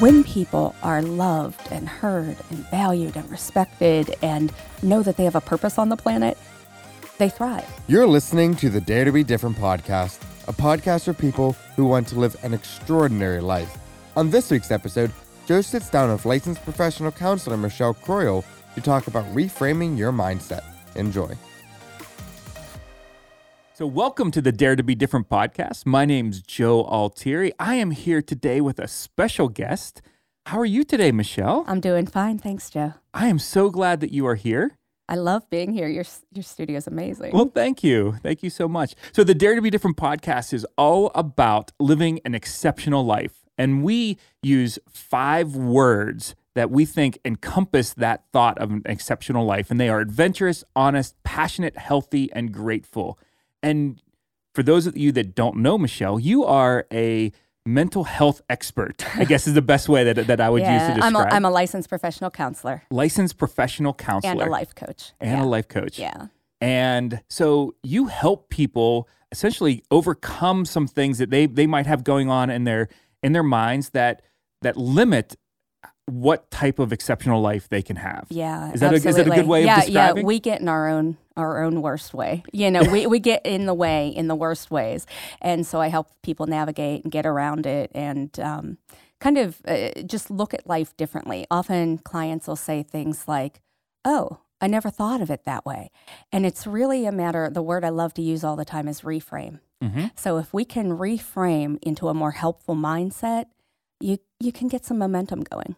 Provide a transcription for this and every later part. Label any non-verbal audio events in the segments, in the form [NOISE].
When people are loved and heard and valued and respected and know that they have a purpose on the planet, they thrive. You're listening to the Dare to Be Different podcast, a podcast for people who want to live an extraordinary life. On this week's episode, Joe sits down with licensed professional counselor Michelle Croyle to talk about reframing your mindset. Enjoy. So, welcome to the Dare to Be Different podcast. My name's Joe Altieri. I am here today with a special guest. How are you today, Michelle? I'm doing fine. Thanks, Joe. I am so glad that you are here. I love being here. Your, your studio is amazing. Well, thank you. Thank you so much. So, the Dare to Be Different podcast is all about living an exceptional life. And we use five words that we think encompass that thought of an exceptional life. And they are adventurous, honest, passionate, healthy, and grateful. And for those of you that don't know Michelle, you are a mental health expert. I guess is the best way that, that I would use to yeah, describe. I'm a, I'm a licensed professional counselor licensed professional counselor and a life coach. and yeah. a life coach. Yeah. And so you help people essentially overcome some things that they they might have going on in their in their minds that that limit what type of exceptional life they can have. Yeah, Is that a- is that a good way of yeah, describing? Yeah, we get in our own our own worst way. You know, we, we get in the way in the worst ways, and so I help people navigate and get around it, and um, kind of uh, just look at life differently. Often clients will say things like, "Oh, I never thought of it that way," and it's really a matter. The word I love to use all the time is reframe. Mhm. So if we can reframe into a more helpful mindset, you you can get some momentum going.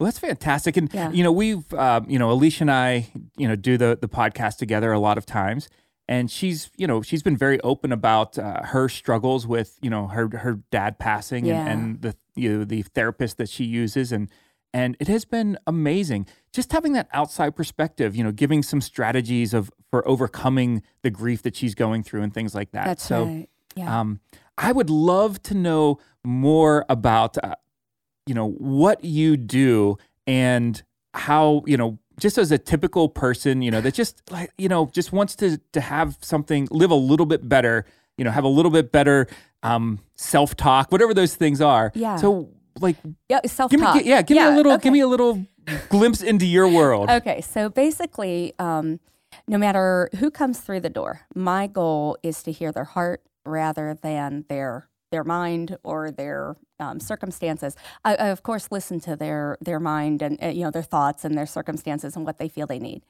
Well, that's fantastic. And Yeah. you know, we've um, you know, Alicia and I, you know, do the the podcast together a lot of times. And she's, you know, she's been very open about uh, her struggles with, you know, her her dad passing Yeah. and, and the you know the therapist that she uses and and it has been amazing just having that outside perspective, you know, giving some strategies of for overcoming the grief that she's going through and things like that. That's so, right. Yeah. um, I would love to know more about, uh, you know, what you do and how, you know, just as a typical person, you know, that just like, you know, just wants to to have something, live a little bit better, you know, have a little bit better um, self talk, whatever those things are. Yeah. So, like, yeah, self give me, yeah, give me a little, give me a little glimpse into your world. [LAUGHS] Okay, so basically, um, no matter who comes through the door, my goal is to hear their heart rather than their their mind or their um, circumstances. I, I of course listen to their their mind and uh, you know their thoughts and their circumstances and what they feel they need.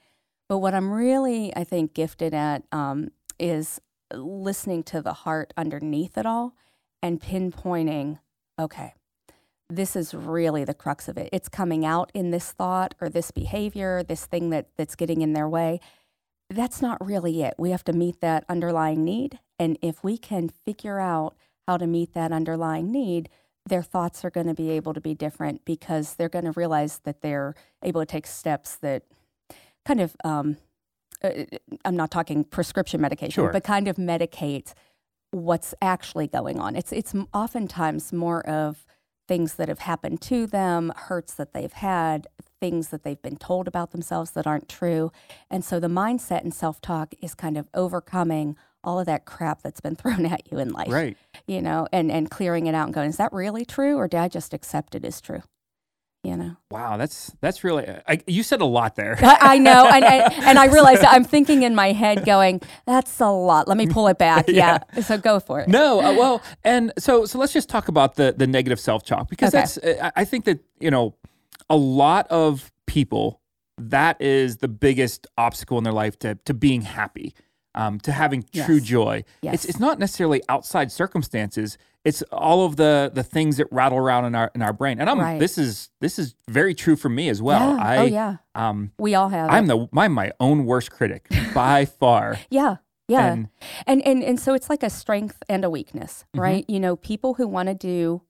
But what I'm really, I think, gifted at um, is listening to the heart underneath it all and pinpointing. Okay, this is really the crux of it. It's coming out in this thought or this behavior, this thing that that's getting in their way. That's not really it. We have to meet that underlying need, and if we can figure out how to meet that underlying need, their thoughts are going to be able to be different because they're going to realize that they're able to take steps that kind of um, uh, I'm not talking prescription medication, Sure. but kind of medicate what's actually going on. It's it's oftentimes more of things that have happened to them, hurts that they've had, things that they've been told about themselves that aren't true. And so the mindset and self-talk is kind of overcoming all of that crap that's been [LAUGHS] thrown at you in life. Right. You know, and and clearing it out and going, is that really true or did I just accept it as true? You know. Wow, that's that's really. I, you said a lot there. I, I know, and, and, [LAUGHS] and I realized that I'm thinking in my head, going, "That's a lot. Let me pull it back." [LAUGHS] Yeah. So go for it. No, uh, well, and so so let's just talk about the the negative self talk because Okay. that's uh, I I think that you know a lot of people that is the biggest obstacle in their life to to being happy, um, to having true Yes. joy. Yes. It's it's not necessarily outside circumstances. It's all of the the things that rattle around in our in our brain. And I'm Right. this is this is very true for me as well. Yeah. I oh yeah. um We all have. I'm it. the I'm my own worst critic by [LAUGHS] far. Yeah. Yeah. And- And, and and so it's like a strength and a weakness, Mm-hmm. right? You know, people who want to do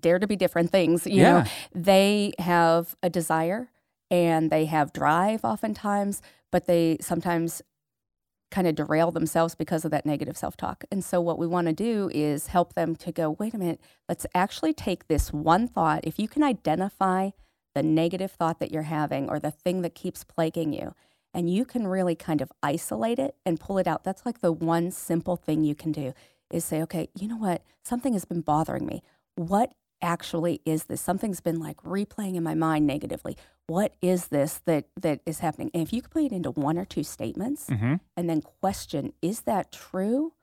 dare to be different things, you Yeah. know, they have a desire and they have drive oftentimes, but they sometimes kind of derail themselves because of that negative self-talk. And so what we want to do is help them to go, wait a minute, let's actually take this one thought. If you can identify the negative thought that you're having or the thing that keeps plaguing you, and you can really kind of isolate it and pull it out. That's like the one simple thing you can do is say, okay, you know what? Something has been bothering me. What actually is this? Something's been like replaying in my mind negatively. What is this that that is happening? And if you could put it into one or two statements Mhm. and then question, is that true?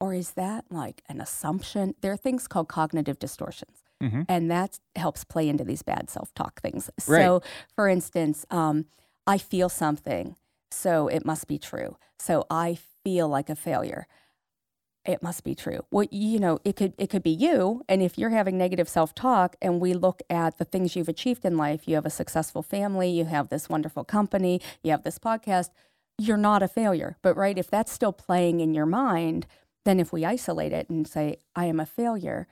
Or is that like an assumption? There are things called cognitive distortions, Mhm. and that helps play into these bad self talk things. Right. So, for instance, um, I feel something, so it must be true. So I feel like a failure. It must be true. Well, you know, it could it could be you, and if you're having negative self talk, and we look at the things you've achieved in life, you have a successful family, you have this wonderful company, you have this podcast. You're not a failure, but right, if that's still playing in your mind, then if we isolate it and say I am a failure,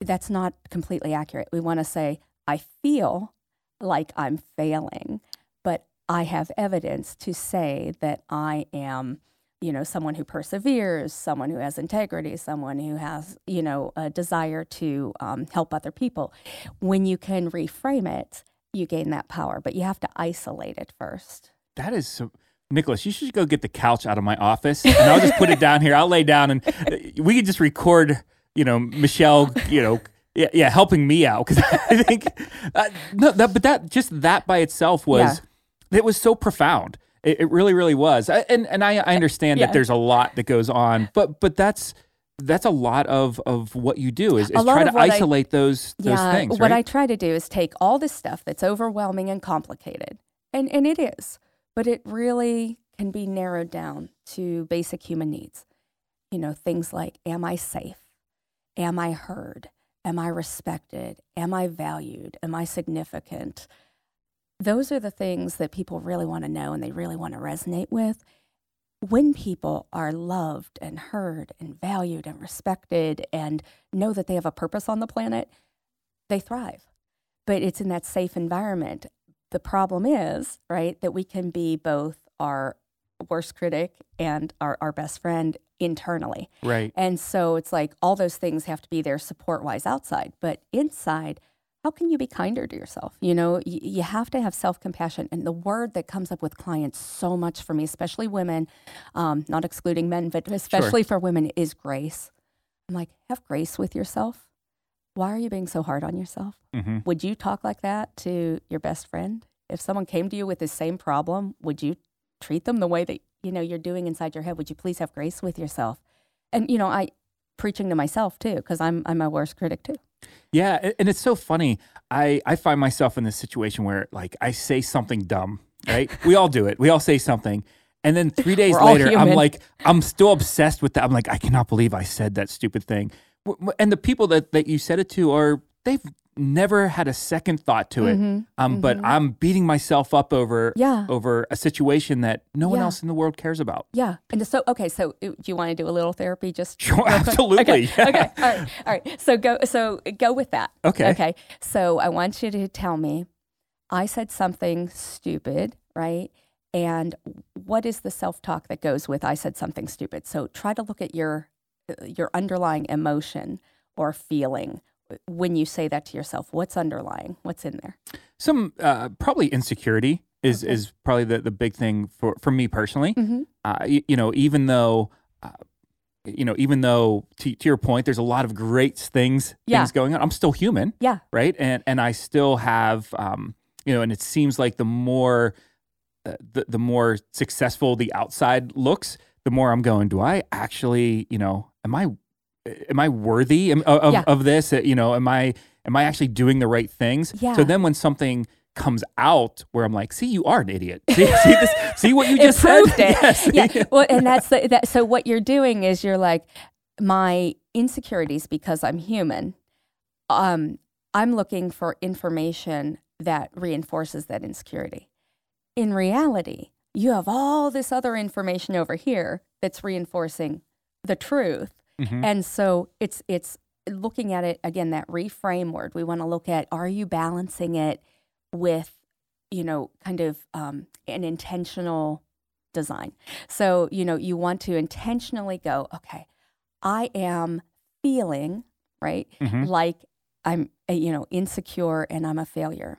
that's not completely accurate. We want to say I feel like I'm failing, but I have evidence to say that I am, you know, someone who perseveres, someone who has integrity, someone who has, you know, a desire to um, help other people. When you can reframe it, you gain that power, but you have to isolate it first. That is so. Nicholas, you should go get the couch out of my office, and I'll just put it down here. I'll lay down, and uh, we could just record. You know, Michelle. You know, yeah, yeah helping me out because [LAUGHS] I think uh, no, that, but that just that by itself was it was so profound. It, it really, really was. I, and and I, I understand Yeah. that there's a lot that goes on, but but that's that's a lot of of what you do is, is try to what I- isolate those those yeah, things. what I try to do is take all this stuff that's overwhelming and complicated, and and it is, but it really can be narrowed down to basic human needs. You know, things like, am I safe? Am I heard? Am I respected? Am I valued? Am I significant? Those are the things that people really want to know and they really want to resonate with. When people are loved and heard and valued and respected and know that they have a purpose on the planet, they thrive. But it's in that safe environment. The problem is, right, that we can be both our worst critic and our, our best friend internally. right. And so it's like all those things have to be there support wise outside. But inside, how can you be kinder to yourself? You know, y- you have to have self compassion. And the word that comes up with clients so much for me, especially women, um, not excluding men, but especially for women, is grace. I'm like, have grace with yourself. Why are you being so hard on yourself? hmm Would you talk like that to your best friend? If someone came to you with the same problem, would you treat them the way that you know you're doing inside your head? Would you please have grace with yourself? And you know, I preaching to myself too because I'm I'm my worst critic too. Yeah, and it's so funny. I I find myself in this situation where like I say something dumb, right? we all do it. We all say something. And then 3 [LAUGHS] days We're later I'm like I'm still obsessed with that. I'm like I cannot believe I said that stupid thing. And the people that that you said it to are they've never had a second thought to it. Mhm, Um but I'm beating myself up over Yeah. over a situation that no one Yeah. else in the world cares about. Yeah, and so okay, so do you want to do a little therapy? Just [LAUGHS] Sure, absolutely, Okay, yeah. okay, all right, all right. So go, so go with that. Okay. Okay. So I want you to tell me, I said something stupid, right? And what is the self talk that goes with I said something stupid? So try to look at your your underlying emotion or feeling when you say that to yourself. What's underlying? What's in there? Some uh, probably insecurity is Okay. is probably the, the big thing for for me personally. Mm-hmm. uh, you, you know, even though, uh, you know, even though to, to your point, there's a lot of great things Yeah. things going on. I'm still human, Yeah. right? And and I still have, um, you know, and it seems like the more, uh, the the more successful the outside looks, the more I'm going. Do I actually, you know, am I, am I worthy of of, Yeah. of this? Uh, You know, am I am I actually doing the right things? Yeah. So then when something comes out where I'm like, see, you are an idiot. [LAUGHS] See, see, [LAUGHS] this, see what you it just said? proved it. [LAUGHS] Yes. Yeah. Well, and that's the, that. So what you're doing is you're like my insecurities because I'm human. Um, I'm looking for information that reinforces that insecurity. In reality, you have all this other information over here that's reinforcing the truth. Mhm. And so it's it's looking at it again that reframe word. We want to look at are you balancing it with you know kind of um, an intentional design. So you know you want to intentionally go okay, I am feeling right Mhm. like I'm uh, you know insecure and I'm a failure.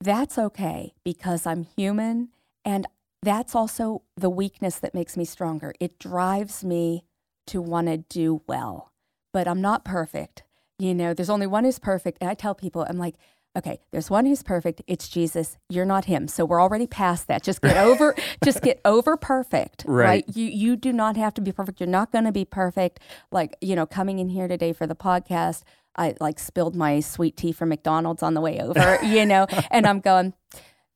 That's okay because I'm human and that's also the weakness that makes me stronger. It drives me to want to do well, but I'm not perfect. You know, there's only one who's perfect. And I tell people, I'm like, okay, there's one who's perfect. It's Jesus. You're not him. So we're already past that. Just get over, [LAUGHS] just get over perfect. Right. You you do not have to be perfect. You're not going to be perfect. Like, you know, coming in here today for the podcast, I like spilled my sweet tea from McDonald's on the way over, you know, [LAUGHS] and I'm going,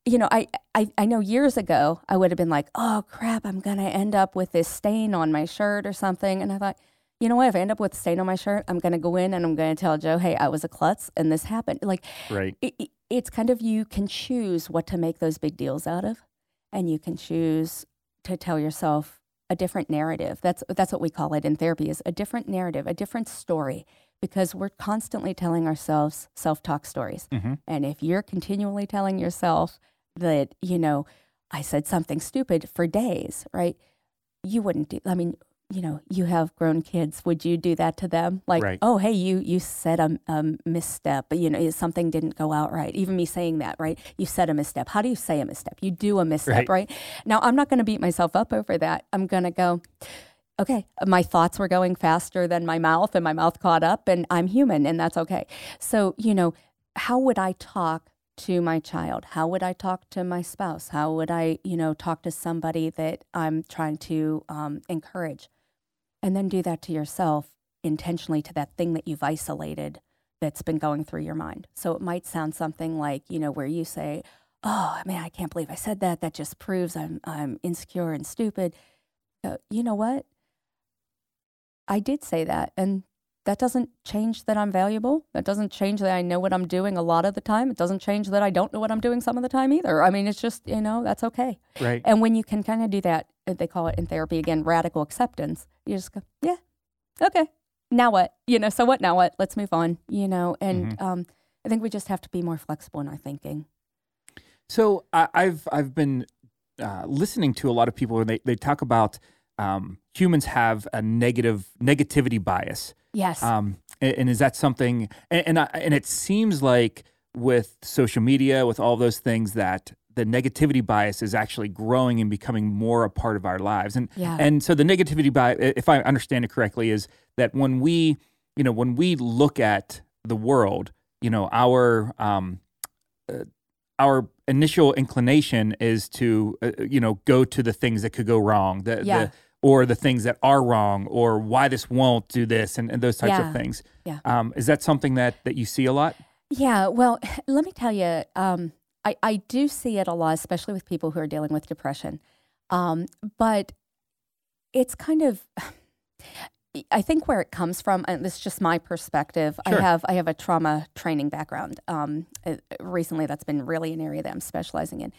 you know, I, I, I know years ago I would have been like, oh crap, I'm going to end up with this stain on my shirt or something. And I thought, you know what? If I end up with a stain on my shirt, I'm going to go in and I'm going to tell Joe, hey, I was a klutz and this happened. Like, Right. it, it- it's kind of you can choose what to make those big deals out of, and you can choose to tell yourself a different narrative. That's that's what we call it in therapy is a different narrative, a different story, because we're constantly telling ourselves self-talk stories. hmm And if you're continually telling yourself that, you know, I said something stupid for days, right? You wouldn't do, I mean, you know, you have grown kids. Would you do that to them? Like, Right. oh, hey, you you said a, a misstep, but you know, something didn't go out right. Even me saying that, right? You said a misstep. How do you say a misstep? You do a misstep, Right. right? Now, I'm not going to beat myself up over that. I'm going to go, okay, my thoughts were going faster than my mouth, and my mouth caught up, and I'm human, and that's okay. So, you know, how would I talk to my child? How would I talk to my spouse? How would I, you know, talk to somebody that I'm trying to um, encourage? And then do that to yourself intentionally to that thing that you've isolated that's been going through your mind. So it might sound something like, you know, where you say, "Oh, man, I can't believe I said that. That just proves I'm I'm insecure and stupid." Uh, you know what? I did say that, and that doesn't change that I'm valuable. That doesn't change that I know what I'm doing a lot of the time. It doesn't change that I don't know what I'm doing some of the time either. I mean, it's just, you know, that's okay. Right. And when you can kind of do that, uh, they call it in therapy again, radical acceptance. You just go, yeah, okay. Now what? You know, so what? Now what? Let's move on. You know, and um, I think we just have to be more flexible in our thinking. So I, I've I've been uh, listening to a lot of people, and they they talk about um, humans have a negative negativity bias. Yes. Um, and, and is that something? And and, I, and it seems like with social media, with all those things, that the negativity bias is actually growing and becoming more a part of our lives. And Yeah. and so the negativity bias, if I understand it correctly, is that when we, you know, when we look at the world, you know, our um, uh, our initial inclination is to, uh, you know, go to the things that could go wrong. The, Yeah. the or the things that are wrong, or why this won't do this, and, and those types Yeah. of things. Yeah. Um, is that something that that you see a lot? Yeah, well, [LAUGHS] let me tell you, um, I, I do see it a lot, especially with people who are dealing with depression. Um, but it's kind of, [SIGHS] I think where it comes from, and this is just my perspective. Sure. I have I have a trauma training background. Um, uh, recently, that's been really an area that I'm specializing in,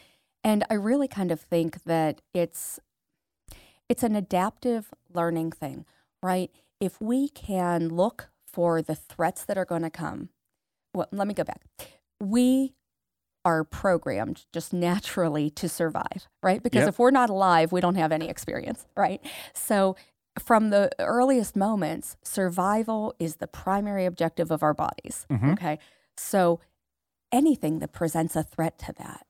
and I really kind of think that it's it's an adaptive learning thing, right? If we can look for the threats that are going to come, well, let me go back. We are programmed just naturally to survive, right? Because Yep. if we're not alive, we don't have any experience, right? So, from the earliest moments, survival is the primary objective of our bodies, Mhm. okay? So, anything that presents a threat to that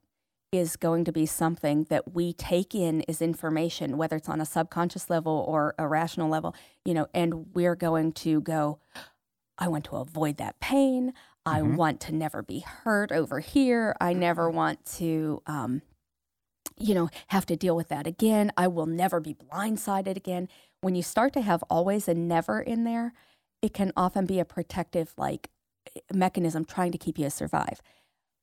is going to be something that we take in as information, whether it's on a subconscious level or a rational level, you know, and we're going to go, I want to avoid that pain. I Mhm. want to never be hurt over here. I never want to, um, you know, have to deal with that again. I will never be blindsided again. When you start to have always and never in there, it can often be a protective, like, mechanism trying to keep you to survive.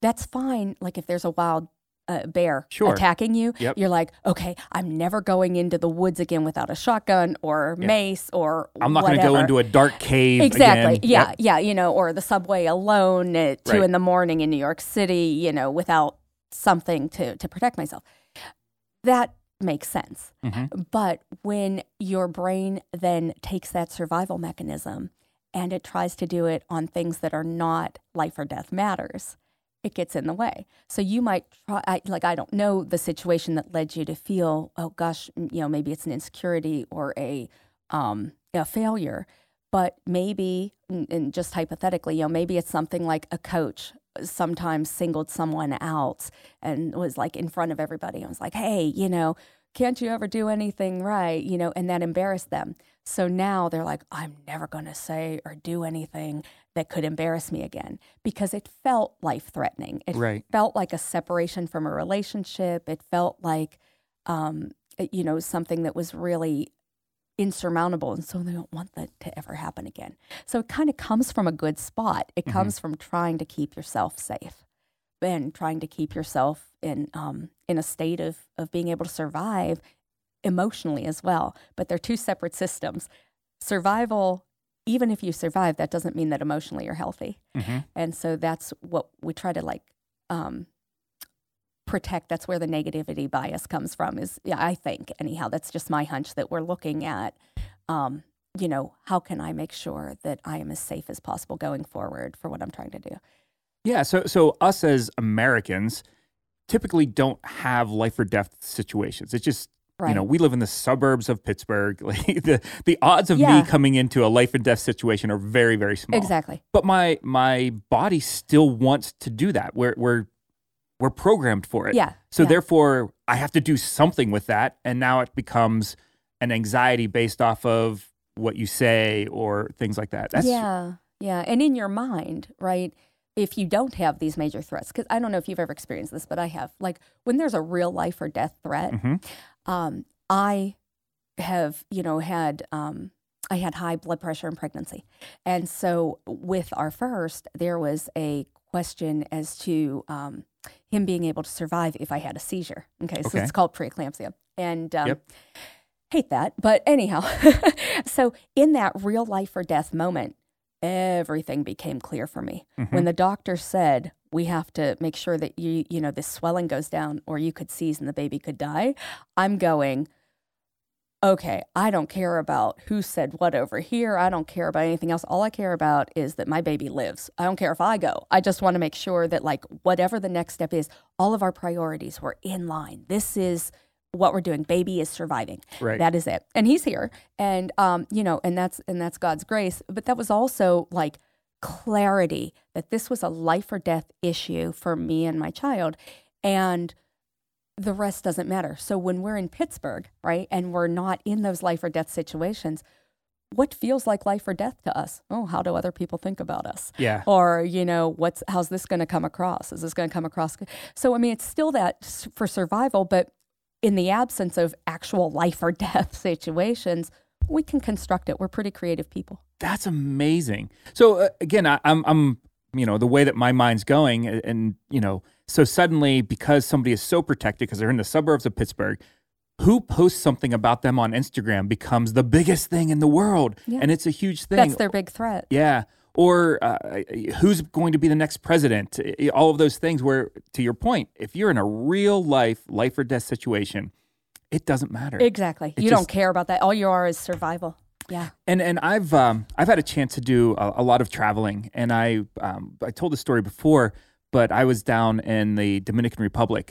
That's fine. Like if there's a wild uh, bear Sure. attacking you, Yep. you're like, okay, I'm never going into the woods again without a shotgun or Yeah. mace or I'm not going to go into a dark cave. Exactly. again. Yeah. Yep. Yeah. You know, or the subway alone at two Right. in the morning in New York City, you know, without something to, to protect myself. That makes sense. Mhm. But when your brain then takes that survival mechanism and it tries to do it on things that are not life or death matters, it gets in the way. So you might try, I, like, I don't know the situation that led you to feel, oh gosh, you know, maybe it's an insecurity or a, um, a failure, but maybe, and just hypothetically, you know, maybe it's something like a coach sometimes singled someone out and was like in front of everybody and was like, hey, you know, can't you ever do anything right? You know, and that embarrassed them. So now they're like, I'm never going to say or do anything that could embarrass me again because it felt life threatening. It Right. felt like a separation from a relationship. It felt like, um, you know, something that was really insurmountable. And so they don't want that to ever happen again. So it kind of comes from a good spot. It Mhm. comes from trying to keep yourself safe and trying to keep yourself in um, in a state of of being able to survive emotionally as well. But they're two separate systems. Survival, even if you survive, that doesn't mean that emotionally you're healthy. Mhm. And so that's what we try to like um, protect. That's where the negativity bias comes from. Is yeah, I think anyhow. That's just my hunch that we're looking at. Um, you know, how can I make sure that I am as safe as possible going forward for what I'm trying to do? Yeah. So, so us as Americans typically don't have life or death situations. It's just Right. you know we live in the suburbs of Pittsburgh. [LAUGHS] Like, the the odds of Yeah. me coming into a life and death situation are very very small. Exactly. But my my body still wants to do that. We're we're we're programmed for it. Yeah. So yeah. therefore, I have to do something with that, and now it becomes an anxiety based off of what you say or things like that. That's yeah, yeah. And in your mind, right? If you don't have these major threats, because I don't know if you've ever experienced this, but I have. Like when there's a real life or death threat, Mhm. Um, I have, you know, had um, I had high blood pressure in pregnancy, and so with our first, there was a question as to um, him being able to survive if I had a seizure. Okay, so Okay. it's called preeclampsia, and um, Yep. hate that. But anyhow, [LAUGHS] so in that real life or death moment, everything became clear for me. When the doctor said, we have to make sure that you, you know, this swelling goes down or you could seize and the baby could die, I'm going, okay, I don't care about who said what over here. I don't care about anything else. All I care about is that my baby lives. I don't care if I go. I just want to make sure that, like, whatever the next step is, all of our priorities were in line. This is what we're doing. Baby is surviving. Right. That is it. And he's here. And um, you know, and that's and that's God's grace. But that was also like clarity that this was a life or death issue for me and my child. And the rest doesn't matter. So when we're in Pittsburgh, right, and we're not in those life or death situations, what feels like life or death to us? Oh, how do other people think about us? yeah. or you know what's how's this going to come across is this going to come across so i mean it's still that for survival but in the absence of actual life or [LAUGHS] death situations we can construct it we're pretty creative people That's amazing. So uh, again, I, I'm, I'm, you know, the way that my mind's going, and, and you know, so suddenly because somebody is so protected because they're in the suburbs of Pittsburgh, who posts something about them on Instagram becomes the biggest thing in the world, Yeah. and it's a huge thing. that's their big threat yeah. Or uh, who's going to be the next president? All of those things. Where, to your point, if you're in a real life, life or death situation, it doesn't matter. exactly It you just- don't care about that all you are is survival yeah And and I've um, I've had a chance to do a, a lot of traveling, and I um, I told the story before, but I was down in the Dominican Republic,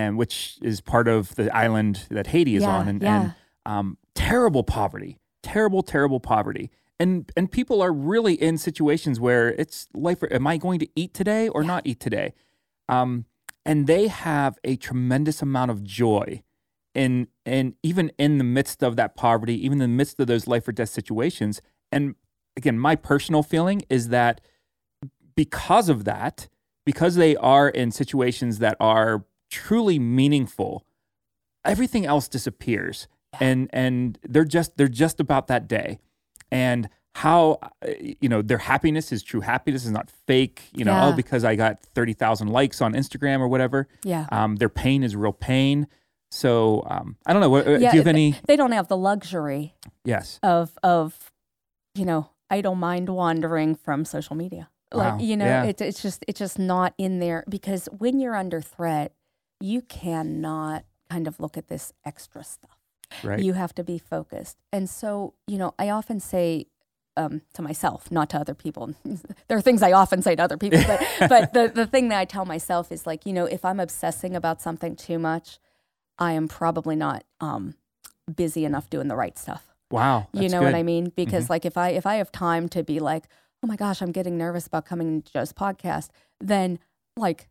and which is part of the island that Haiti is Yeah, on, and, yeah. and um, terrible poverty, terrible terrible poverty, and and people are really in situations where it's life. or- Am I going to eat today or not eat today? Um, and they have a tremendous amount of joy in and even in the midst of that poverty, even in the midst of those life or death situations. And again, my personal feeling is that because of that, because they are in situations that are truly meaningful, everything else disappears. And and they're just they're just about that day. And how you know their happiness is true happiness is not fake you know Yeah. oh because i got 30,000 likes on instagram or whatever yeah um, their pain is real pain. So um, I don't know. What, uh, yeah do you have any? they don't have the luxury Yes. of of you know idle mind wandering from social media Wow, like you know yeah. it, it's just it's just not in there because when you're under threat you cannot kind of look at this extra stuff Right. you have to be focused and so you know i often say um, to myself not to other people [LAUGHS] there are things i often say to other people but [LAUGHS] but the, the thing that i tell myself is like you know if i'm obsessing about something too much i am probably not um, busy enough doing the right stuff wow. you know good. what I mean? Because Mhm. like if I if I have time to be like, oh my gosh, I'm getting nervous about coming to Joe's podcast, then like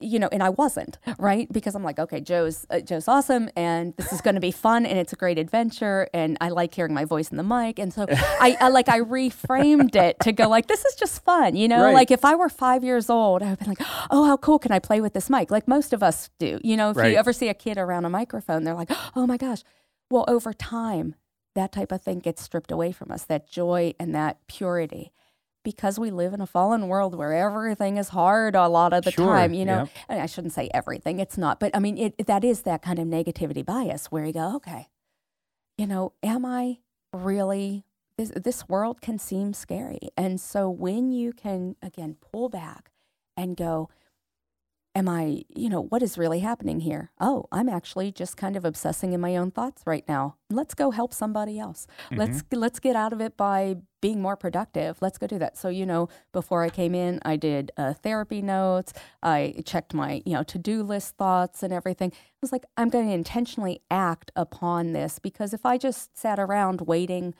you know, and I wasn't right because I'm like, okay, Joe's uh, Joe's awesome, and this is going to be fun, and it's a great adventure, and I like hearing my voice in the mic, and so [LAUGHS] I, I like I reframed it to go like, this is just fun, you know, Right. like if I were five years old, I would be like, oh, how cool can I play with this mic? Like most of us do, you know, if Right. you ever see a kid around a microphone, they're like, oh my gosh. Well, over time, that type of thing gets stripped away from us, that joy and that purity because we live in a fallen world where everything is hard a lot of the Sure, time, you know. yep. And I shouldn't say everything, it's not, but I mean, it, that is that kind of negativity bias where you go, okay, you know, am I really, this, this world can seem scary. And so when you can, again, pull back and go, am I, you know, what is really happening here? Oh, I'm actually just kind of obsessing in my own thoughts right now. Let's go help somebody else. Let's let's get out of it by being more productive. Let's go do that. So, you know, before I came in, I did uh, therapy notes. I checked my, you know, to-do list thoughts and everything. I was like, I'm going to intentionally act upon this because if I just sat around waiting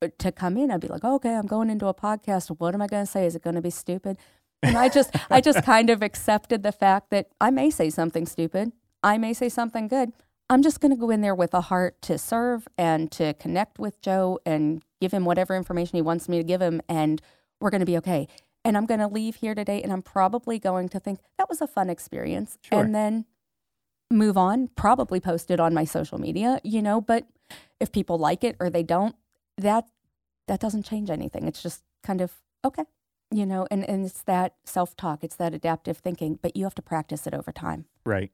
uh, to come in, I'd be like, okay, I'm going into a podcast. What am I going to say? Is it going to be stupid? And I just, I just [LAUGHS] kind of accepted the fact that I may say something stupid. I may say something good. I'm just going to go in there with a heart to serve and to connect with Joe and give him whatever information he wants me to give him. And we're going to be okay. And I'm going to leave here today and I'm probably going to think that was a fun experience. Sure. And then move on, probably post it on my social media, you know, but if people like it or they don't, that that doesn't change anything. It's just kind of okay, you know, and, and it's that self talk, it's that adaptive thinking, but you have to practice it over time. Right.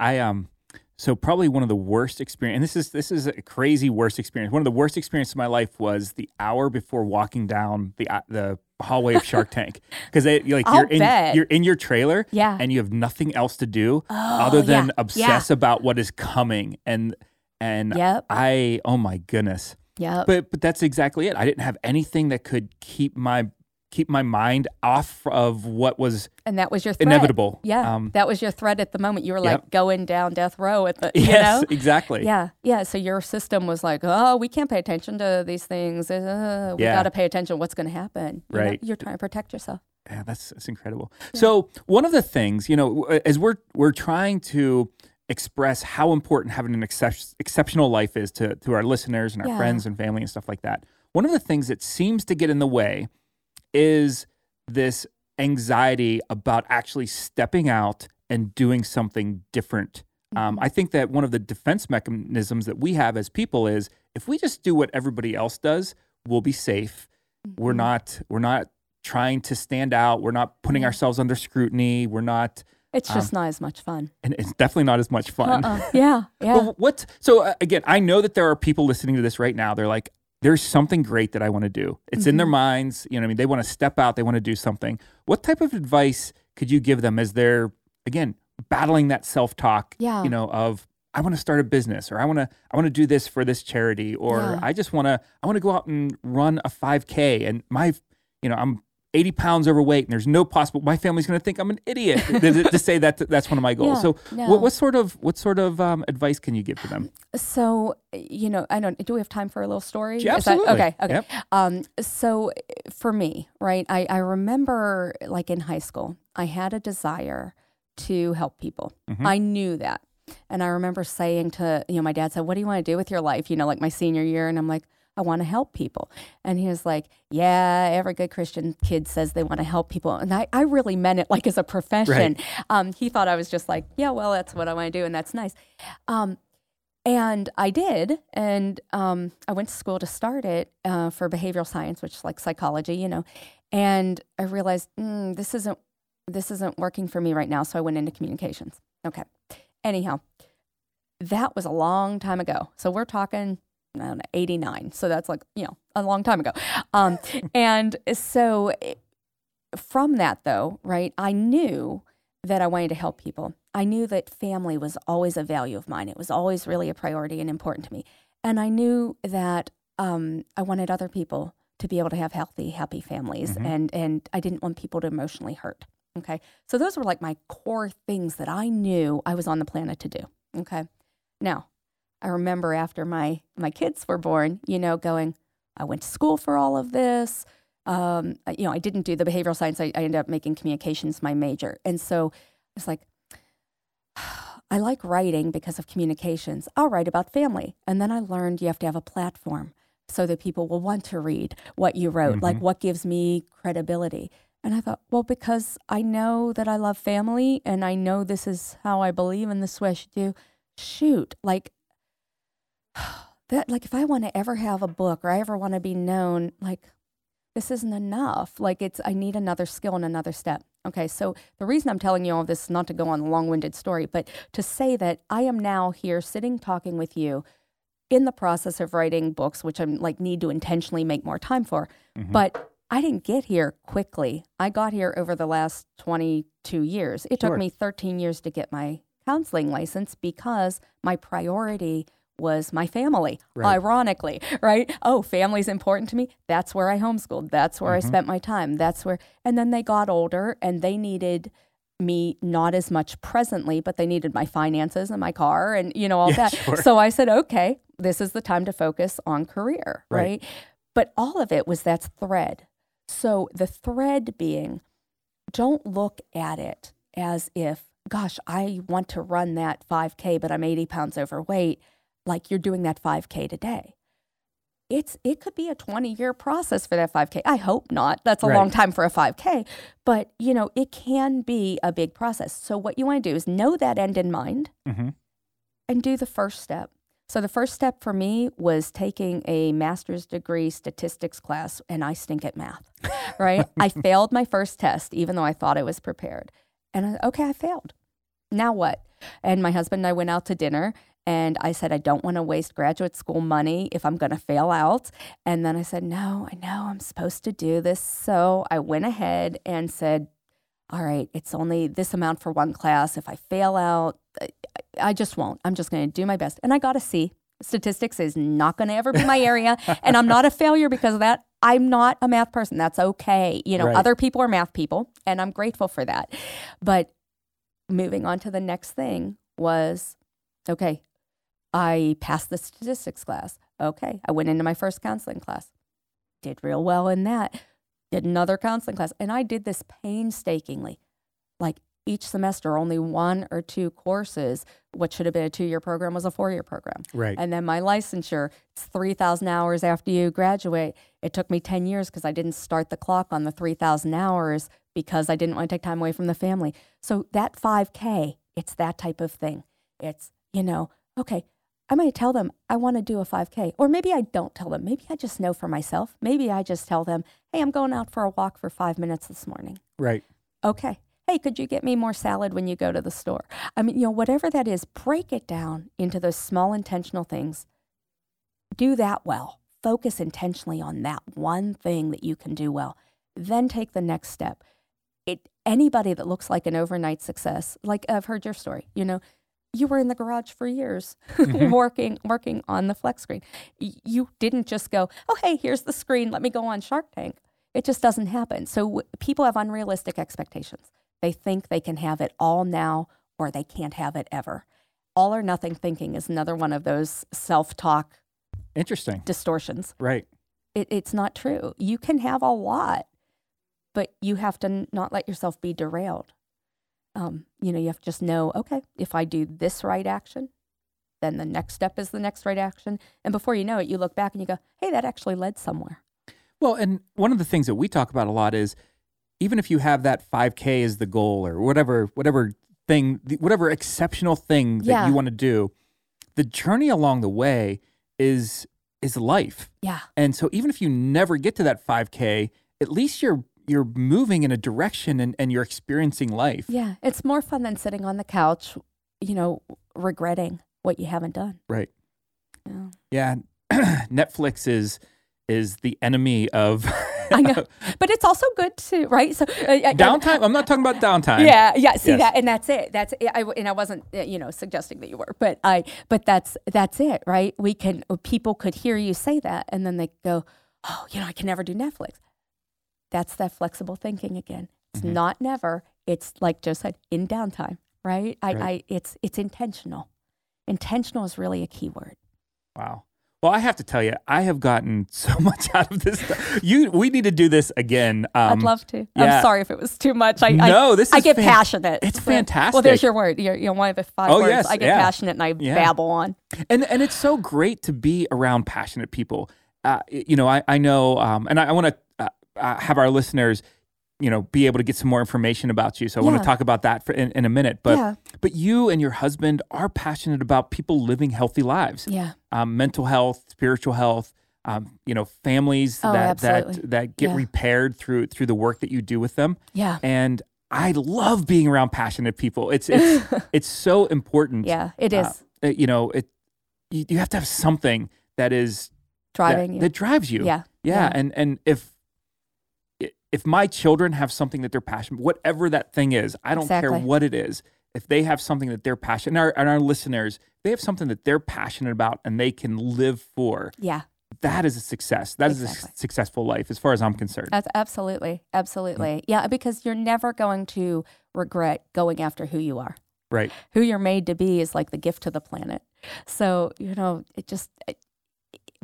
I um so probably one of the worst experience and this is this is a crazy worst experience. One of the worst experiences of my life was the hour before walking down the uh, the hallway of Shark Tank [LAUGHS] because like you're in bet. you're in your trailer Yeah. and you have nothing else to do Oh, other than yeah, obsess about what is coming and and Yep. I oh my goodness. yeah But but that's exactly it. I didn't have anything that could keep my keep my mind off of what was and that was your threat. inevitable. Yeah. Um, that was your threat at the moment. You were like Yep. going down death row at the, you yes, know? exactly. Yeah, yeah. So your system was like, oh, we can't pay attention to these things. Uh, we Yeah. got to pay attention. What's going to happen? You know? Right. You're trying to protect yourself. Yeah, that's that's incredible. So one of the things, you know, as we're we're trying to express how important having an excep- exceptional life is to to our listeners and our Yeah. friends and family and stuff like that. One of the things that seems to get in the way is this anxiety about actually stepping out and doing something different. Um, I think that one of the defense mechanisms that we have as people is if we just do what everybody else does, we'll be safe. We're not we're not trying to stand out. We're not putting ourselves under scrutiny. We're not, It's Um, just not as much fun. and it's definitely not as much fun. Uh-uh. Yeah, [LAUGHS] yeah. But what? So uh, again, I know that there are people listening to this right now. They're like, "There's something great that I want to do. It's in their Mm-hmm. minds. You know, what I mean, they want to step out. They want to do something. What type of advice could you give them as they're again battling that self talk? Yeah. You know, of I want to start a business, or I want to I want to do this for this charity, or Yeah. I just want to I want to go out and run a 5K, and my you know I'm 80 pounds overweight and there's no possible my family's going to think i'm an idiot [LAUGHS] to, to say that that's one of my goals Yeah, so no. what, what sort of what sort of um, advice can you give to them So, you know, I don't. Do we have time for a little story? Yeah, Is that- absolutely. okay. Okay. Yep. Um. So, for me, right, I I remember like in high school, I had a desire to help people. Mm-hmm. I knew that, and I remember saying to you know my dad said, "What do you want to do with your life?" You know, like my senior year, and I'm like. I want to help people. And he was like, Yeah, every good Christian kid says they want to help people. And I, I really meant it like as a profession. Um, he thought I was just like, Yeah, well, that's what I want to do. And that's nice. Um, and I did. And um, I went to school to start it uh, for behavioral science, which is like psychology, you know. And I realized mm, this isn't this isn't working for me right now. So I went into communications. Okay. Anyhow, that was a long time ago. So we're talking I don't know, 89. So that's like, you know, a long time ago. Um, [LAUGHS] and so eh, from that, though, right, I knew that I wanted to help people. I knew that family was always a value of mine. It was always really a priority and important to me. And I knew that um, I wanted other people to be able to have healthy, happy families, and and I didn't want people to emotionally hurt. Okay, so those were like my core things that I knew I was on the planet to do. Okay, now I remember after my my kids were born, you know, going, I went to school for all of this. Um, you know, I didn't do the behavioral science. I, I ended up making communications my major, and so It's like, [SIGHS] I like writing because of communications. I'll write about family. And then I learned you have to have a platform so that people will want to read what you wrote, like what gives me credibility. And I thought, well, because I know that I love family and I know this is how I believe and this is what I should do. Shoot, like [SIGHS] that, like if I want to ever have a book or I ever want to be known, like this isn't enough. Like it's, I need another skill and another step. Okay, so the reason I'm telling you all this is not to go on a long winded story, but to say that I am now here sitting talking with you in the process of writing books, which I'm like need to intentionally make more time for. Mm-hmm. But I didn't get here quickly. I got here over the last 22 years. It Sure. took me 13 years to get my counseling license because my priority was my family, Right. ironically, right? Oh, family's important to me. That's where I homeschooled. That's where I mm-hmm. spent my time. That's where, and then they got older and they needed me not as much presently, but they needed my finances and my car and, you know, all [LAUGHS] Yeah, that. sure. So I said, okay, this is the time to focus on career, Right. right? But all of it was that thread. So the thread being, don't look at it as if, gosh, I want to run that 5K, but I'm 80 pounds overweight, like you're doing that 5K today. It's it could be a 20 year process for that 5K. I hope not. That's a Right. long time for a 5K, but you know, it can be a big process. So what you want to do is know that end in mind hmm and do the first step. So the first step for me was taking a master's degree statistics class and I stink at math. [LAUGHS] Right? I failed my first test even though I thought I was prepared. And I, okay, I failed. Now what? And my husband and I went out to dinner and I said I don't want to waste graduate school money if I'm going to fail out. And then I said, "No, I know I'm supposed to do this." So I went ahead and said, all right, it's only this amount for one class. If I fail out, I, just won't. I'm just going to do my best. And I got a C. Statistics is not going to ever be my area. [LAUGHS] and I'm not a failure because of that. I'm not a math person. That's okay. You know, Right. other people are math people, and I'm grateful for that. But moving on to the next thing was okay, I passed the statistics class. Okay, I went into my first counseling class, did real well in that did another counseling class. And I did this painstakingly. Like each semester, only one or two courses. What should have been a two year program was a four year program. Right. And then my licensure, it's 3,000 hours after you graduate. It took me 10 years because I didn't start the clock on the 3,000 hours because I didn't want to take time away from the family. So that 5K, it's that type of thing. It's, you know, okay, I might tell them I want to do a 5K, or maybe I don't tell them. Maybe I just know for myself. Maybe I just tell them, hey, I'm going out for a walk for five minutes this morning. right. Okay. Hey, could you get me more salad when you go to the store? I mean, you know, whatever that is, break it down into those small intentional things. Do that well. Focus intentionally on that one thing that you can do well. Then take the next step. It anybody that looks like an overnight success, like I've heard your story, you know, you were in the garage for years [LAUGHS] mm-hmm. working working on the flex screen. You didn't just go, "Oh, hey, here's the screen. Let me go on Shark Tank." It just doesn't happen. So w- people have unrealistic expectations. They think they can have it all now or they can't have it ever. All or nothing thinking is another one of those self-talk Interesting. distortions. Right. It, it's not true. You can have a lot, but you have to n- not let yourself be derailed. Um, you know, you have to just know, okay, if I do this right action, then the next step is the next right action. And before you know it, you look back and you go, hey, that actually led somewhere. Well, and one of the things that we talk about a lot is even if you have that 5K as the goal or whatever, whatever thing, whatever exceptional thing that Yeah. you want to do, the journey along the way is is life. Yeah. And so even if you never get to that 5K, at least you're you're moving in a direction and, and you're experiencing life. Yeah. It's more fun than sitting on the couch, you know, regretting what you haven't done. Right. Yeah. Yeah. [CLEARS THROAT] Netflix is is the enemy of I know. [LAUGHS] But it's also good to, right? So, uh, downtime. I'm not talking about downtime. Yeah, yeah. See Yes. that, and that's it. That's I, and I wasn't, uh, you know, suggesting that you were, but I, but that's that's it, right? We can people could hear you say that, and then they go, oh, you know, I can never do Netflix. That's that flexible thinking again. It's not never. It's like Joe said, in downtime, right? I, Right. I, it's it's intentional. Intentional is really a key word. Wow. Well, I have to tell you, I have gotten [LAUGHS] so much out of this. Stuff. You, we need to do this again. Um, I'd love to. yeah. I'm sorry if it was too much. I, No, I, this I is get fan- passionate. it's So- Well, there's your word. You're, you're one of the five Oh, words. yes, I get yeah. passionate and I Yeah. babble on. and and it's so great to be around passionate people. Uh, you know, I I know, um, and I, I want to uh, have our listeners, you know, be able to get some more information about you. So I want to talk about that for, in, in a minute. But Yeah. but you and your husband are passionate about people living healthy lives, Yeah. um, mental health, spiritual health. Um, you know, families Oh, that absolutely. that that get Yeah. repaired through through the work that you do with them. Yeah. And I love being around passionate people. It's it's [LAUGHS] it's so important. Yeah. it is Uh, you know, it you, you have to have something that is driving that, you. that drives you. Yeah. yeah. Yeah. And and if if my children have something that they're passionate, whatever that thing is, I don't care what it is. If they have something that they're passionate, and our, and our listeners, they have something that they're passionate about and they can live for. yeah. That is a success. That is a Exactly. successful life, as far as I'm concerned. That's absolutely, absolutely. Mm. Yeah, because you're never going to regret going after who you are. right. Who you're made to be is like the gift to the planet. So, you know, it just it,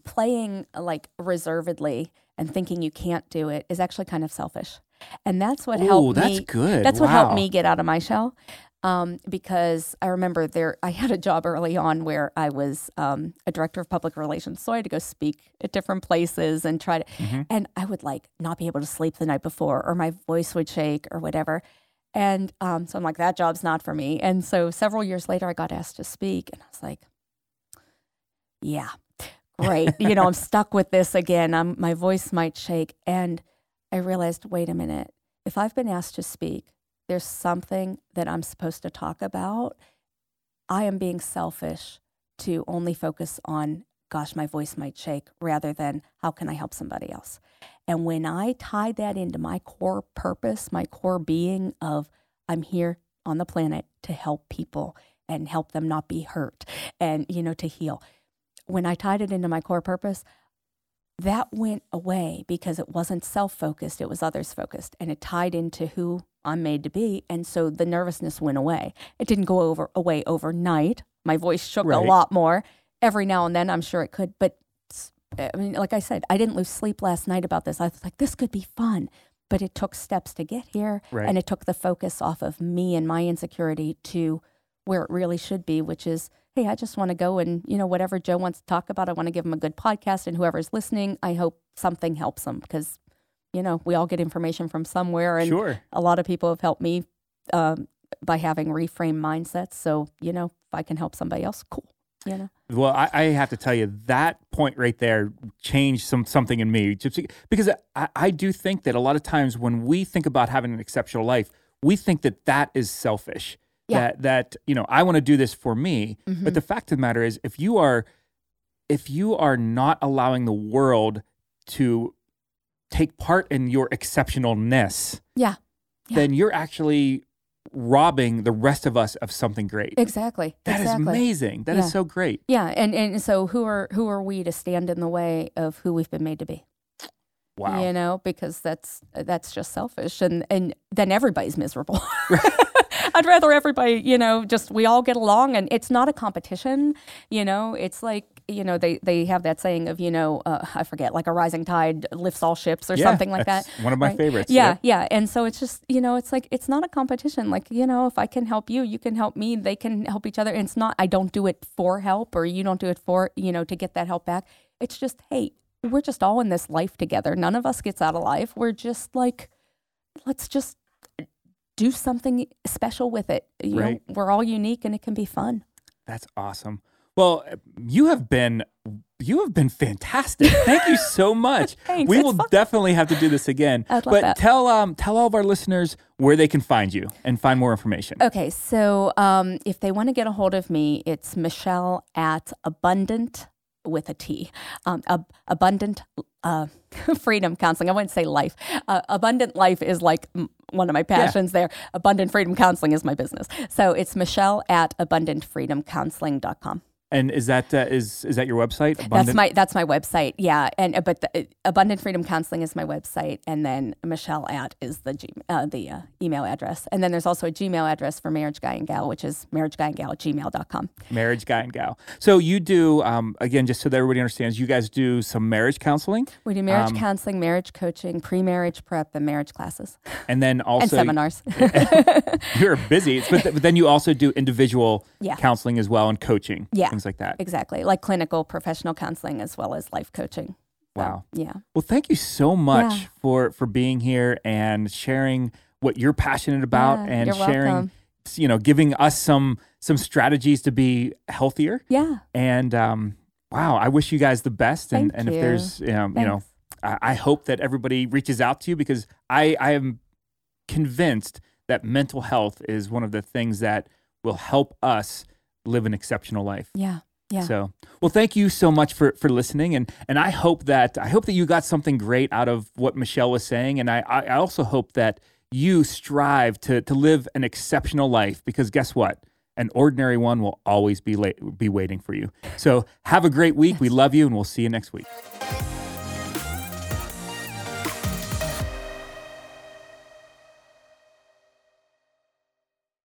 playing like reservedly and thinking you can't do it is actually kind of selfish. And that's what Oh, helped that's me. good. That's what helped me get out of my shell. Um, because I remember there, I had a job early on where I was um, a director of public relations, so I had to go speak at different places and try to, Mm-hmm. and I would like not be able to sleep the night before, or my voice would shake, or whatever. And um, so I'm like, that job's not for me. And so several years later, I got asked to speak, and I was like, yeah, great. [LAUGHS] you know, I'm stuck with this again. I'm, my voice might shake. And I realized, wait a minute, if I've been asked to speak, there's something that I'm supposed to talk about. I am being selfish to only focus on, gosh, my voice might shake, rather than how can I help somebody else. And when I tied that into my core purpose, my core being of I'm here on the planet to help people and help them not be hurt and, you know, to heal. When I tied it into my core purpose, that went away because it wasn't self focused, it was others focused. And it tied into who I'm made to be. And so the nervousness went away. It didn't go over away overnight. My voice shook Right. a lot more. Every now and then, I'm sure it could. But I mean, like I said, I didn't lose sleep last night about this. I was like, this could be fun. But it took steps to get here. Right. And it took the focus off of me and my insecurity to where it really should be, which is, hey, I just want to go and, you know, whatever Joe wants to talk about, I want to give him a good podcast. And whoever's listening, I hope something helps them because, you know, we all get information from somewhere. And Sure. a lot of people have helped me um, by having reframe mindsets. So, you know, if I can help somebody else, cool. You know, Well, I, I have to tell you that point right there changed some something in me, because I, I do think that a lot of times when we think about having an exceptional life, we think that that is selfish. Yeah. Mm-hmm. That that you know I want to do this for me, but the fact of the matter is, if you are if you are not allowing the world to take part in your exceptionalness, yeah, Yeah. then you're actually robbing the rest of us of something great. exactly. That is exactly. amazing. That is Yeah. so great. Yeah, and and so who are who are we to stand in the way of who we've been made to be? Wow. You know, because that's that's just selfish, and and then everybody's miserable. [LAUGHS] I'd rather everybody, you know, just we all get along, and it's not a competition. You know, it's like you know they they have that saying of you know uh, I forget like a rising tide lifts all ships or Yeah, something like that. one of my right? favorites. Yeah, Yep. yeah, and so it's just you know it's like it's not a competition. Like you know if I can help you, you can help me. They can help each other. And it's not I don't do it for help or you don't do it for you know to get that help back. It's just hey, we're just all in this life together. None of us gets out of life. We're just like let's just do something special with it. You Right. know, we're all unique and it can be fun. That's awesome. Well, you have been you have been fantastic. Thank you so [LAUGHS] much. Thanks, we will fun. definitely have to do this again. I'd love but that. tell um tell all of our listeners where they can find you and find more information. Okay, so um, if they want to get a hold of me, it's Michelle at Abundant with a T, um, ab- Abundant uh, [LAUGHS] Freedom Counseling. I wouldn't say life. Uh, Abundant Life is like mm, one of my passions there. Abundant Freedom Counseling is my business. So it's Michelle at abundantfreedomcounseling.com. And is that uh, is is that your website? That's my that's my website. Yeah, and uh, but the, uh, Abundant Freedom Counseling is my website, and then Michelle at is the G, uh, the uh, email address, and then there's also a Gmail address for Marriage Guy and Gal, which is marriageguy at gmail.com. Marriage Guy and Gal. So you do um, again, just so that everybody understands, you guys do some marriage counseling. We do marriage um, counseling, marriage coaching, pre-marriage prep, and marriage classes, and then also and seminars. [LAUGHS] you're busy, but, but, then you also do individual yeah. counseling as well and coaching. Yeah things like that. Exactly, like clinical professional counseling as well as life coaching. Wow. So, yeah. Well, thank you so much yeah. for for being here and sharing what you're passionate about yeah, and sharing welcome. you know giving us some some strategies to be healthier. Yeah. And um wow, I wish you guys the best and thank and you. if there's you know, you know I, I hope that everybody reaches out to you because I I am convinced that mental health is one of the things that will help us live an exceptional life. Yeah. Yeah. So, well, thank you so much for for listening, and and I hope that I hope that you got something great out of what Michelle was saying, and I I also hope that you strive to to live an exceptional life because guess what? An ordinary one will always be late, be waiting for you. So, have a great week. We love you, and we'll see you next week.